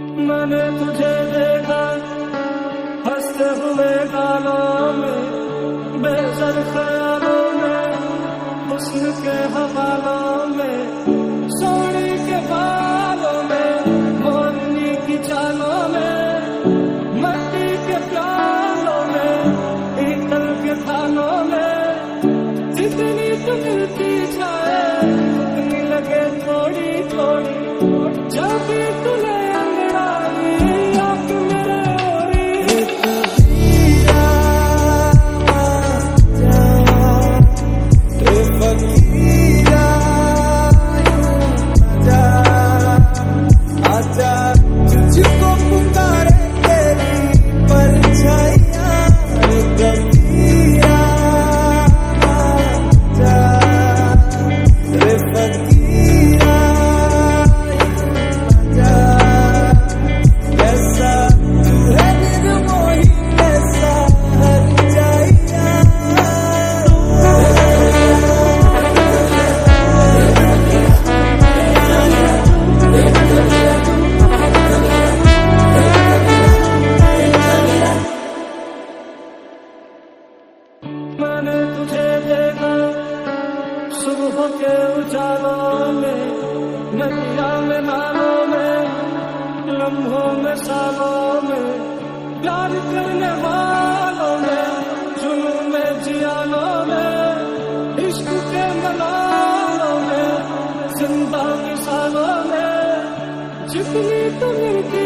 मैंने तुझे देखा, हँसते हुए गालों में बेसर ख्यालों में, हुस्न के हवालों में, सोने के बालों में, मोरनी की चालों में, मट्टी के प्यालों में पीतल के थानों में, जितनी तू मिलती जाए मैंने तुझे देखा सुबह के उजालों में नदिया में नालों में लम्हों में सालों में प्यार करने वालों में जुनून में जियालों में इश्क के मलालों में जिंदा मिसालों में जितनी तुम मिलती